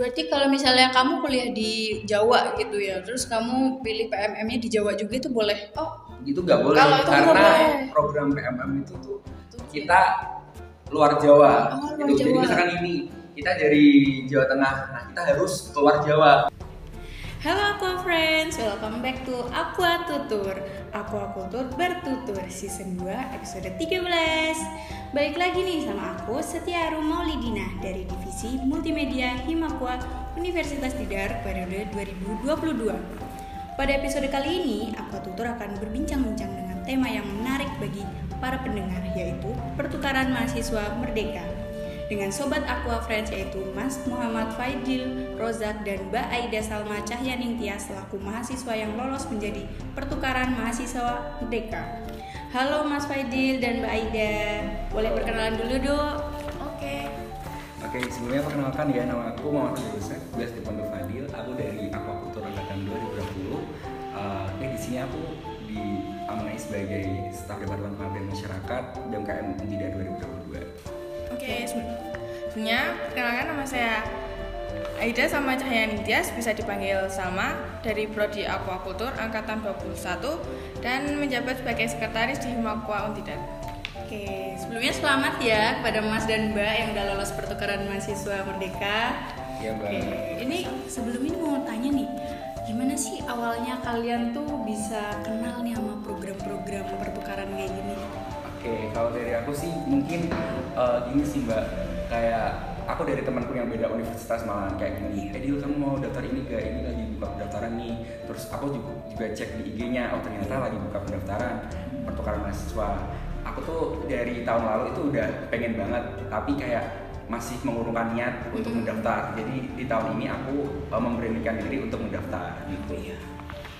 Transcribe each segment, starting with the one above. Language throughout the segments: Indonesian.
Berarti kalau misalnya kamu kuliah di Jawa gitu ya, terus kamu pilih PMM-nya di Jawa juga itu boleh? Oh, itu nggak boleh Kalau itu karena boleh. program PMM itu tuh kita luar Jawa. Oh, luar gitu. Jadi Jawa. misalkan ini kita dari Jawa Tengah, nah kita harus keluar Jawa. Halo Aqua Friends, welcome back to Aqua Tutur Aqua Kultur Bertutur Season 2 episode 13 Balik lagi nih sama aku Setia Arum Maulidina dari Divisi Multimedia Himakwa Universitas Tidar periode 2022 Pada episode kali ini, Aqua Tutur akan berbincang-bincang dengan tema yang menarik bagi para pendengar yaitu pertukaran mahasiswa merdeka dengan sobat Aqua Friends yaitu Mas Muhammad Faidil Rozak dan Mbak Aida Salma Cahyaningtia selaku mahasiswa yang lolos menjadi pertukaran mahasiswa merdeka. Halo Mas Faidil dan Mbak Aida, boleh perkenalan dulu dok? Oke, Oke, sebelumnya perkenalkan ya nama aku Muhammad Yusuf, Tugas di Pondok Fadil. Aku dari Aquaculture angkatan 2020. Uh, eh, di sini aku diamanai sebagai staf Departemen Pengabdian Masyarakat BMKM Untida 2022. Oke. se- Sebenarnya perkenalkan nama saya Aida sama Cahyani Tias bisa dipanggil Salma dari Prodi Aquaculture angkatan 21 dan menjabat sebagai sekretaris di Himakwa Untidar. Oke, sebelumnya selamat ya kepada Mas dan Mbak yang udah lolos pertukaran mahasiswa merdeka. Ya, Mbak. Oke, ini sebelum ini mau tanya nih, gimana sih awalnya kalian tuh bisa kenal nih sama program-program pertukaran kayak gini? Oke, kalau dari aku sih mungkin eh, gini sih mbak, kayak aku dari temanku yang beda universitas malahan kayak gini. Eh Dil, kamu mau daftar ini gak? Ini lagi buka pendaftaran nih. Terus aku juga, juga cek di IG-nya, oh ternyata lagi buka pendaftaran pertukaran mahasiswa. Aku tuh dari tahun lalu itu udah pengen banget, tapi kayak masih mengurungkan niat untuk mendaftar. Jadi di tahun ini aku eh, memberanikan diri untuk mendaftar gitu. Iya.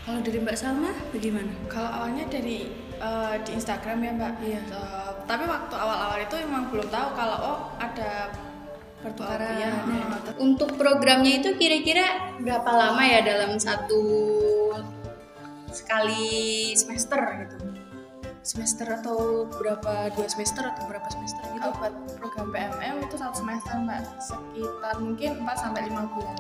Kalau dari Mbak Salma bagaimana? Kalau awalnya dari eh, di Instagram ya Mbak. Iya. Eh, tapi waktu awal-awal itu emang belum tahu kalau oh ada Pertukaran. Nah, untuk programnya itu kira-kira berapa lama ya dalam satu sekali semester gitu? Semester atau berapa dua semester atau berapa semester gitu? Kalau buat program PMM itu satu semester Mbak sekitar mungkin 4 sampai 5 bulan.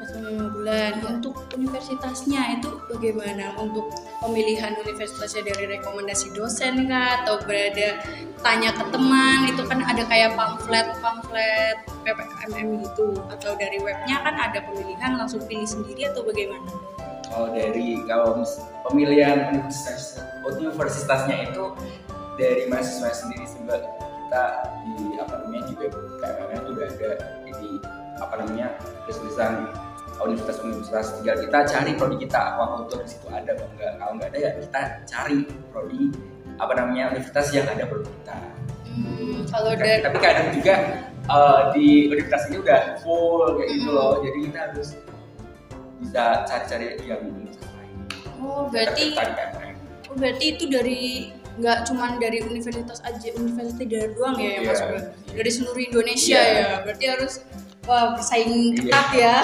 Lima bulan. Untuk universitasnya itu bagaimana? Untuk pemilihan universitasnya dari rekomendasi dosen kah? Atau berada tanya ke teman? Itu kan ada kayak pamflet pamflet PPKMM gitu. Atau dari webnya kan ada pemilihan langsung pilih sendiri atau bagaimana? Kalau dari kalau pemilihan universitas universitasnya itu dari mahasiswa sendiri sebab kita di apa namanya di web Ada jadi apa namanya tulisan universitas-universitas tinggal kita cari prodi kita. Aquaculture di situ ada kalau nggak kalau nggak ada ya kita cari prodi apa namanya universitas yang ada prodi kita. Hmm, kalau dari tapi kadang juga eh, di universitas ini udah full kayak gitu loh. Jadi kita harus bisa cari-cari yang lain oh berarti oh, berarti itu dari nggak cuman dari universitas aja universitas tidak doang ya yang Iya. masuk ya? dari seluruh Indonesia Iya. ya berarti harus wah bersaing Iya. ketat ya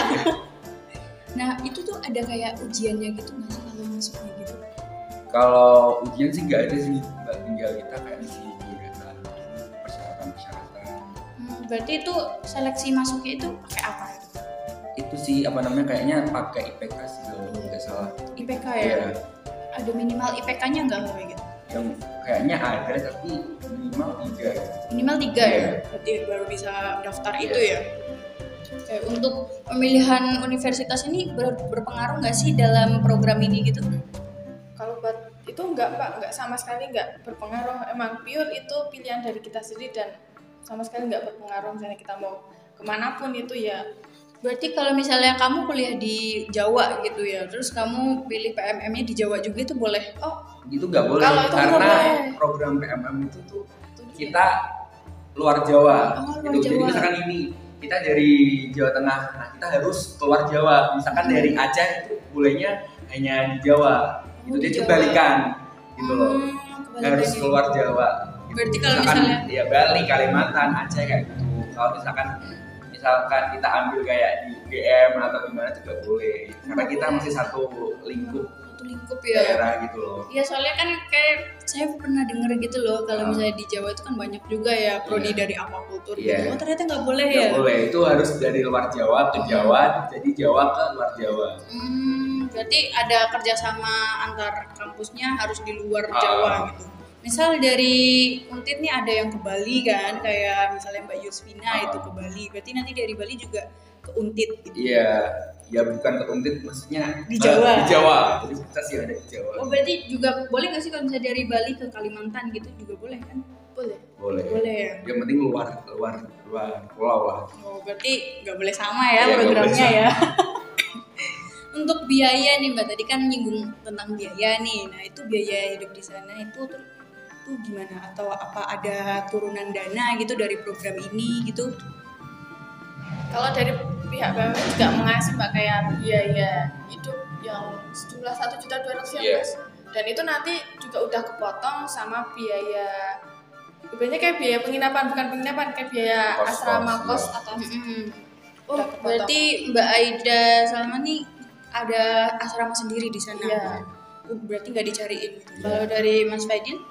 nah itu tuh ada kayak ujiannya gitu nggak sih kalau masuknya gitu kalau ujian sih nggak ada sih mbak tinggal kita kayak isi biodata persyaratan persyaratan Hmm, berarti itu seleksi masuknya itu pakai apa itu sih apa namanya kayaknya pakai IPK sih kalau nggak salah IPK ya Iya. ada minimal IPK-nya nggak kayak gitu yang kayaknya ada tapi minimal tiga. Minimal tiga ya? Iya. berarti baru bisa daftar Iya. itu ya? Oke, untuk pemilihan universitas ini ber- berpengaruh nggak sih dalam program ini gitu? Kalau buat itu enggak Pak, enggak sama sekali enggak berpengaruh. Emang pure itu pilihan dari kita sendiri dan sama sekali enggak berpengaruh. Misalnya kita mau ke mana pun itu ya. Berarti kalau misalnya kamu kuliah di Jawa gitu ya terus kamu pilih PMM-nya di Jawa juga itu boleh? Oh itu nggak boleh Kalau itu karena boleh. program PMM itu tuh kita luar Jawa Oh, luar gitu. jadi Jawa. misalkan ini kita dari Jawa Tengah nah kita harus keluar Jawa misalkan Hmm. dari Aceh itu bolehnya hanya di Jawa Oh, itu di dia Jawa. kebalikan gitu loh Hmm, kebalikan harus keluar Jawa gitu. Berarti kalau Misalkan, misalnya- ya Bali Kalimantan Aceh kayak gitu kalau misalkan misalkan kita ambil kayak di UGM atau gimana juga boleh karena kita masih satu lingkup satu lingkup ya daerah gitu loh Iya soalnya kan kayak saya pernah denger gitu loh kalau Ah. misalnya di Jawa itu kan banyak juga ya prodi Iya. dari aquaculture Iya. gitu. Oh ternyata nggak boleh Nggak ya? boleh itu harus dari luar Jawa ke Jawa jadi Jawa ke luar Jawa Hmm, berarti ada kerjasama antar kampusnya harus di luar Ah. Jawa gitu. Misal dari Untit nih ada yang ke Bali kan, kayak misalnya Mbak Yusvina Ah. itu ke Bali. Berarti nanti dari Bali juga ke Untit gitu. iya ya bukan ke Untit maksudnya Di Jawa. di Jawa jadi kita sih ada di Jawa Oh berarti juga boleh nggak sih kalau misalnya dari Bali ke Kalimantan gitu juga boleh kan? Boleh. boleh Boleh ya. yang penting luar luar luar pulau lah Oh, berarti nggak boleh sama ya Iya, programnya ya. Untuk biaya nih Mbak, tadi kan nyinggung tentang biaya nih. Nah, itu biaya hidup di sana itu tuh gimana? Atau apa ada turunan dana gitu dari program ini gitu? Kalau dari pihak BUMN juga mengasih mbak kayak biaya hidup yang sejumlah satu juta dua ratus Iya. dan itu nanti juga udah kepotong sama biaya Ibaratnya kayak biaya penginapan bukan penginapan kayak biaya Kos-kos, asrama iya. kos atau Oh, Udah kepotong. berarti Mbak Aida Salma nih ada asrama sendiri di sana. Iya. Oh, berarti nggak dicariin. gitu. Iya. Kalau dari Mas Faidin?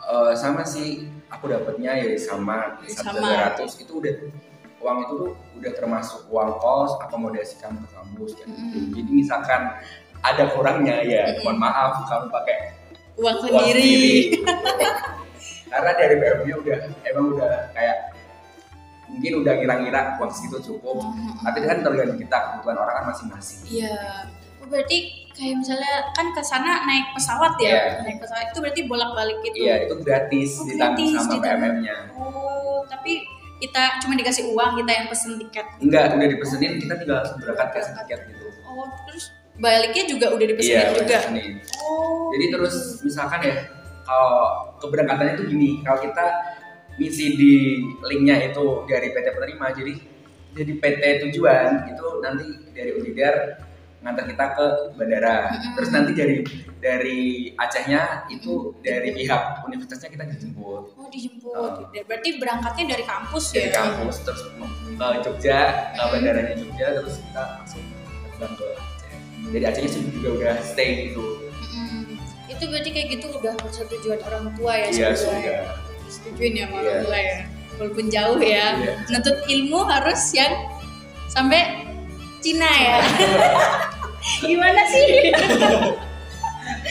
Eh, sama sih aku dapatnya ya sama Sama. 100 itu udah uang itu tuh udah termasuk uang kos akomodasi kamu ke kampus. Mm-mm. jadi misalkan ada kurangnya ya Mm-mm. mohon maaf kamu pakai Uang uang sendiri. karena dari BM nya udah emang udah kayak mungkin udah ngira-ngira uang segitu cukup Mm-mm. tapi kan tergantung kita kebutuhan orang kan masing-masing Iya. Oh, berarti kayak misalnya kan ke sana naik pesawat ya? Iya. Naik pesawat itu berarti bolak-balik gitu. iya itu gratis Oh, ditanggung sama ditanggung. BMM nya Oh, tapi kita cuma dikasih uang, kita yang pesen tiket. enggak udah dipesenin kita tinggal berangkat kasih tiket gitu Oh, terus baliknya juga udah dipesenin iya juga. dipesenin. Oh. Jadi terus misalkan ya kalau keberangkatannya itu gini, kalau kita ngisi di linknya itu dari PT penerima, jadi jadi PT tujuan itu nanti dari Unidar ngantar kita ke bandara. Mm-mm. Terus nanti dari dari Acehnya itu dari pihak universitasnya kita dijemput Oh, dijemput. Oh. Berarti berangkatnya dari kampus dari ya? kampus terus ke Jogja, ke bandaranya Jogja terus kita langsung terbang ke Aceh. Dari Acehnya juga udah stay gitu. Mm-mm. Itu berarti kayak gitu udah persetujuan orang tua ya? Iya sudah. Setujuin ya sama Iya. orang tua ya? Walaupun jauh ya. Iya. Menuntut ilmu harus yang sampai Cina ya? Gimana sih?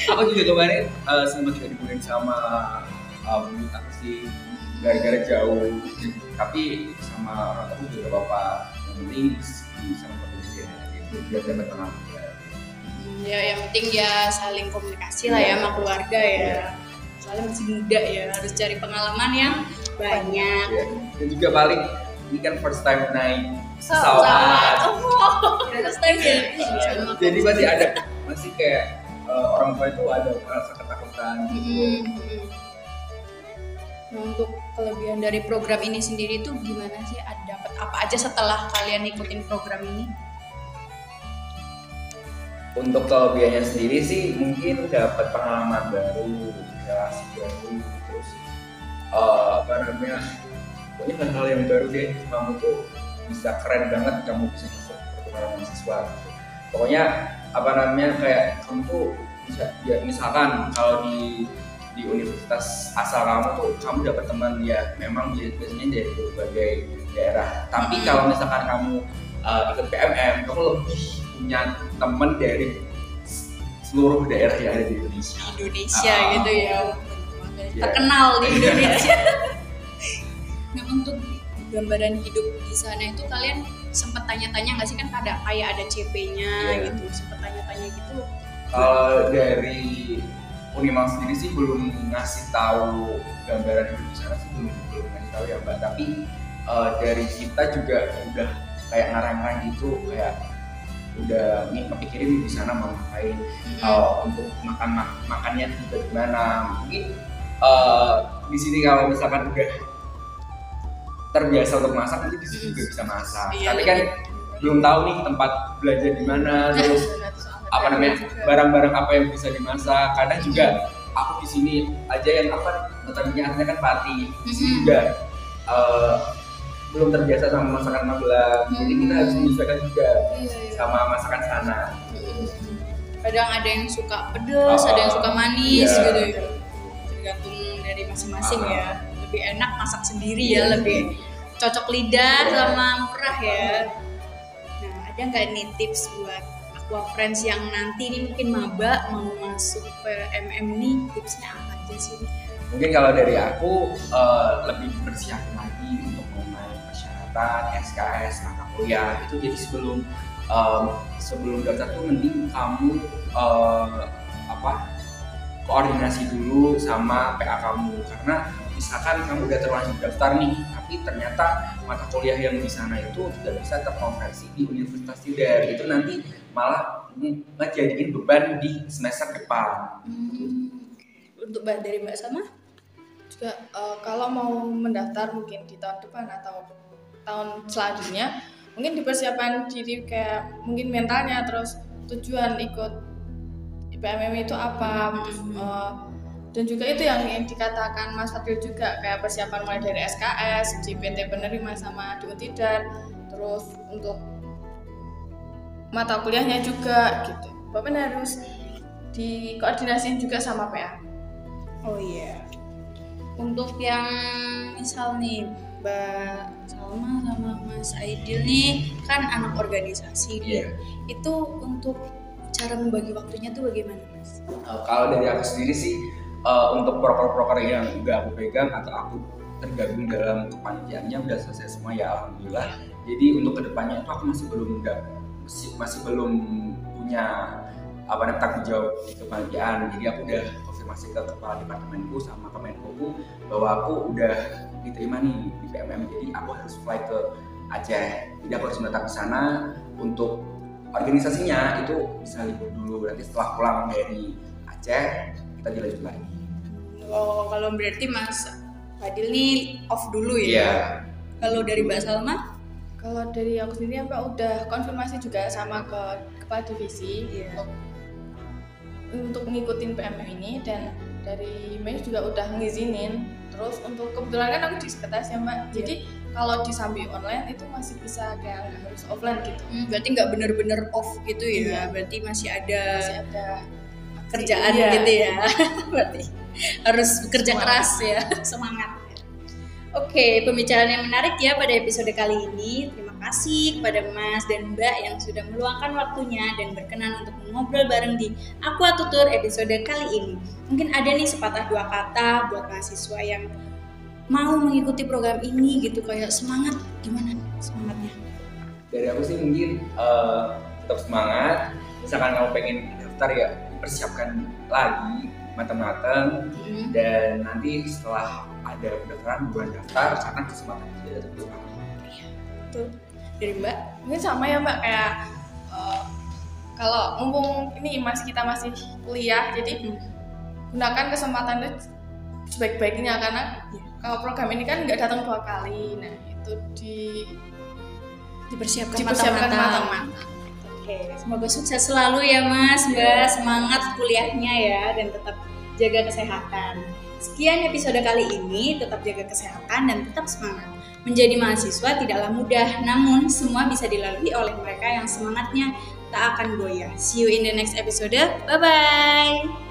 aku juga kemarin eh, sempat juga dibunuhin sama uh, sih gara-gara jauh tapi sama orang tua juga bapak yang penting bisa memperbaiki gitu biar dapat pengalaman ya yang penting ya saling komunikasi lah ya sama keluarga ya. Iya. Soalnya masih muda ya, harus cari pengalaman yang banyak. ya. dan juga paling ini kan first time naik Pesawat. jadi masih ada masih kayak eh, orang tua itu ada rasa ketakutan gitu Mm-mm. Nah untuk kelebihan dari program ini sendiri tuh gimana sih? Ada dapat apa aja setelah kalian ikutin program ini? untuk kelebihannya sendiri sih mungkin dapat pengalaman baru relasi baru terus eh, apa namanya pokoknya hal-hal yang baru deh kamu tuh bisa keren banget kamu bisa masuk pertukaran mahasiswa gitu. pokoknya apa namanya kayak kamu tuh bisa ya misalkan kalau di di universitas asal kamu tuh kamu dapat teman ya memang bi- biasanya dari berbagai daerah tapi kalau misalkan kamu uh, ikut PMM kamu lebih punya teman dari seluruh daerah yang ada di Indonesia Indonesia Ah. gitu ya. Iya. Terkenal di Indonesia. nah untuk gambaran hidup di sana itu kalian sempat tanya-tanya nggak sih kan ada kayak ada CP-nya Iya. gitu, sempat tanya-tanya gitu. Kalau dari Unimal sendiri sih belum ngasih tahu gambaran hidup di sana sih belum belum ngasih tahu ya mbak. Tapi eh, dari kita juga udah kayak ngarang-ngarang gitu kayak udah nih pikirin di sana mau ngapain. Kalau untuk makan mak- makannya juga gimana? Mungkin eh, di sini kalau misalkan udah terbiasa untuk masak mungkin di sini juga bisa masak. Iya, Tapi kan belum tahu nih tempat belajar di mana terus apa namanya barang-barang apa yang bisa dimasak. Kadang juga aku di sini aja yang apa notabene aslinya kan pati di sini Mhm. juga eh, belum terbiasa sama masakan Magelang. Jadi kita harus menyesuaikan juga Iya, iya. sama masakan sana. Kadang ada yang suka pedes Ah, ada yang suka manis iya. gitu ya. Tergantung dari masing-masing Ah. ya lebih enak masak sendiri ya Iya. lebih cocok lidah Iya. sama murah ya. Nah ada nggak nih tips buat aqua friends yang nanti nih mungkin maba mau masuk ke MM nih? Tipsnya apa aja sih? Mungkin kalau dari aku eh, lebih bersiapin lagi untuk mengenai persyaratan SKS mata kuliah. Itu jadi sebelum em, sebelum daftar tuh mending kamu eh, apa koordinasi dulu sama PA kamu. Karena misalkan kamu udah terlanjur daftar nih tapi ternyata mata kuliah yang di sana itu tidak bisa terkonversi di universitas tidak itu nanti malah ngejadiin beban di semester depan. Untuk mbak dari mbak sama juga eh, kalau mau mendaftar mungkin di tahun depan atau tahun selanjutnya mungkin dipersiapkan diri kayak mungkin mentalnya terus tujuan ikut IPMM itu apa eh, dan juga itu yang, yang dikatakan Mas Fadil juga kayak persiapan mulai dari SKS, JPT penerima sama di Untidar terus untuk mata kuliahnya juga gitu Bapak harus dikoordinasiin juga sama PA Oh iya. Untuk yang misal nih Mbak Salma sama Mas Aidil nih kan anak organisasi nih. Iya. Itu untuk cara membagi waktunya tuh bagaimana Mas? Uh, kalau dari aku sendiri sih uh, untuk proker-proker yang udah aku pegang atau aku tergabung dalam kepanitiaannya udah selesai semua ya alhamdulillah. Jadi untuk ke depannya itu aku masih belum udah masih, masih belum punya apa namanya tanggung jawab di kepanitiaan. Jadi aku udah konfirmasi ke kepala departemenku sama kemenkoku bahwa aku udah diterima nih di PMM. Jadi aku harus fly ke Aceh. Jadi aku harus datang ke sana untuk organisasinya itu bisa libur dulu. Nanti setelah pulang dari Aceh kita dilanjut lagi. Oh, kalau berarti Mas Fadil nih off dulu ya. Iya. Kalau dari Mbak Salma? Kalau dari aku sendiri Mbak udah konfirmasi juga sama ke kepala divisi Iya. untuk untuk ngikutin PMM ini dan dari Mei juga udah ngizinin. Terus untuk kebetulan kan aku di sekretaris ya Mbak. Jadi kalau di Sambi online itu masih bisa kayak nggak harus offline gitu. Hmm, berarti nggak bener-bener off gitu ya? Iya. Berarti masih ada Masih ada kerjaan Iya. gitu ya. berarti harus bekerja Semangat. keras ya, semangat. Oke, pembicaraan yang menarik ya pada episode kali ini. Terima kasih kepada Mas dan Mbak yang sudah meluangkan waktunya dan berkenan untuk mengobrol bareng di Aqua Tutur episode kali ini. Mungkin ada nih sepatah dua kata buat mahasiswa yang mau mengikuti program ini gitu kayak semangat gimana nih semangatnya? Dari aku sih mungkin eh, tetap semangat. Misalkan kamu pengen daftar ya persiapkan lagi matang-matang Hmm. dan nanti setelah ada pendaftaran bulan daftar karena kesempatan tidak ada terus Tuh dari Mbak. mungkin sama ya Mbak kayak eh, kalau mumpung ini masih kita masih kuliah jadi gunakan kesempatan itu sebaik-baiknya karena Iya. kalau program ini kan nggak datang dua kali nah itu di dipersiapkan, dipersiapkan matang-matang. Oke, semoga sukses selalu ya Mas, Mbak. Semangat kuliahnya ya dan tetap jaga kesehatan. Sekian episode kali ini, tetap jaga kesehatan dan tetap semangat. Menjadi mahasiswa tidaklah mudah, namun semua bisa dilalui oleh mereka yang semangatnya tak akan goyah. See you in the next episode. Bye bye.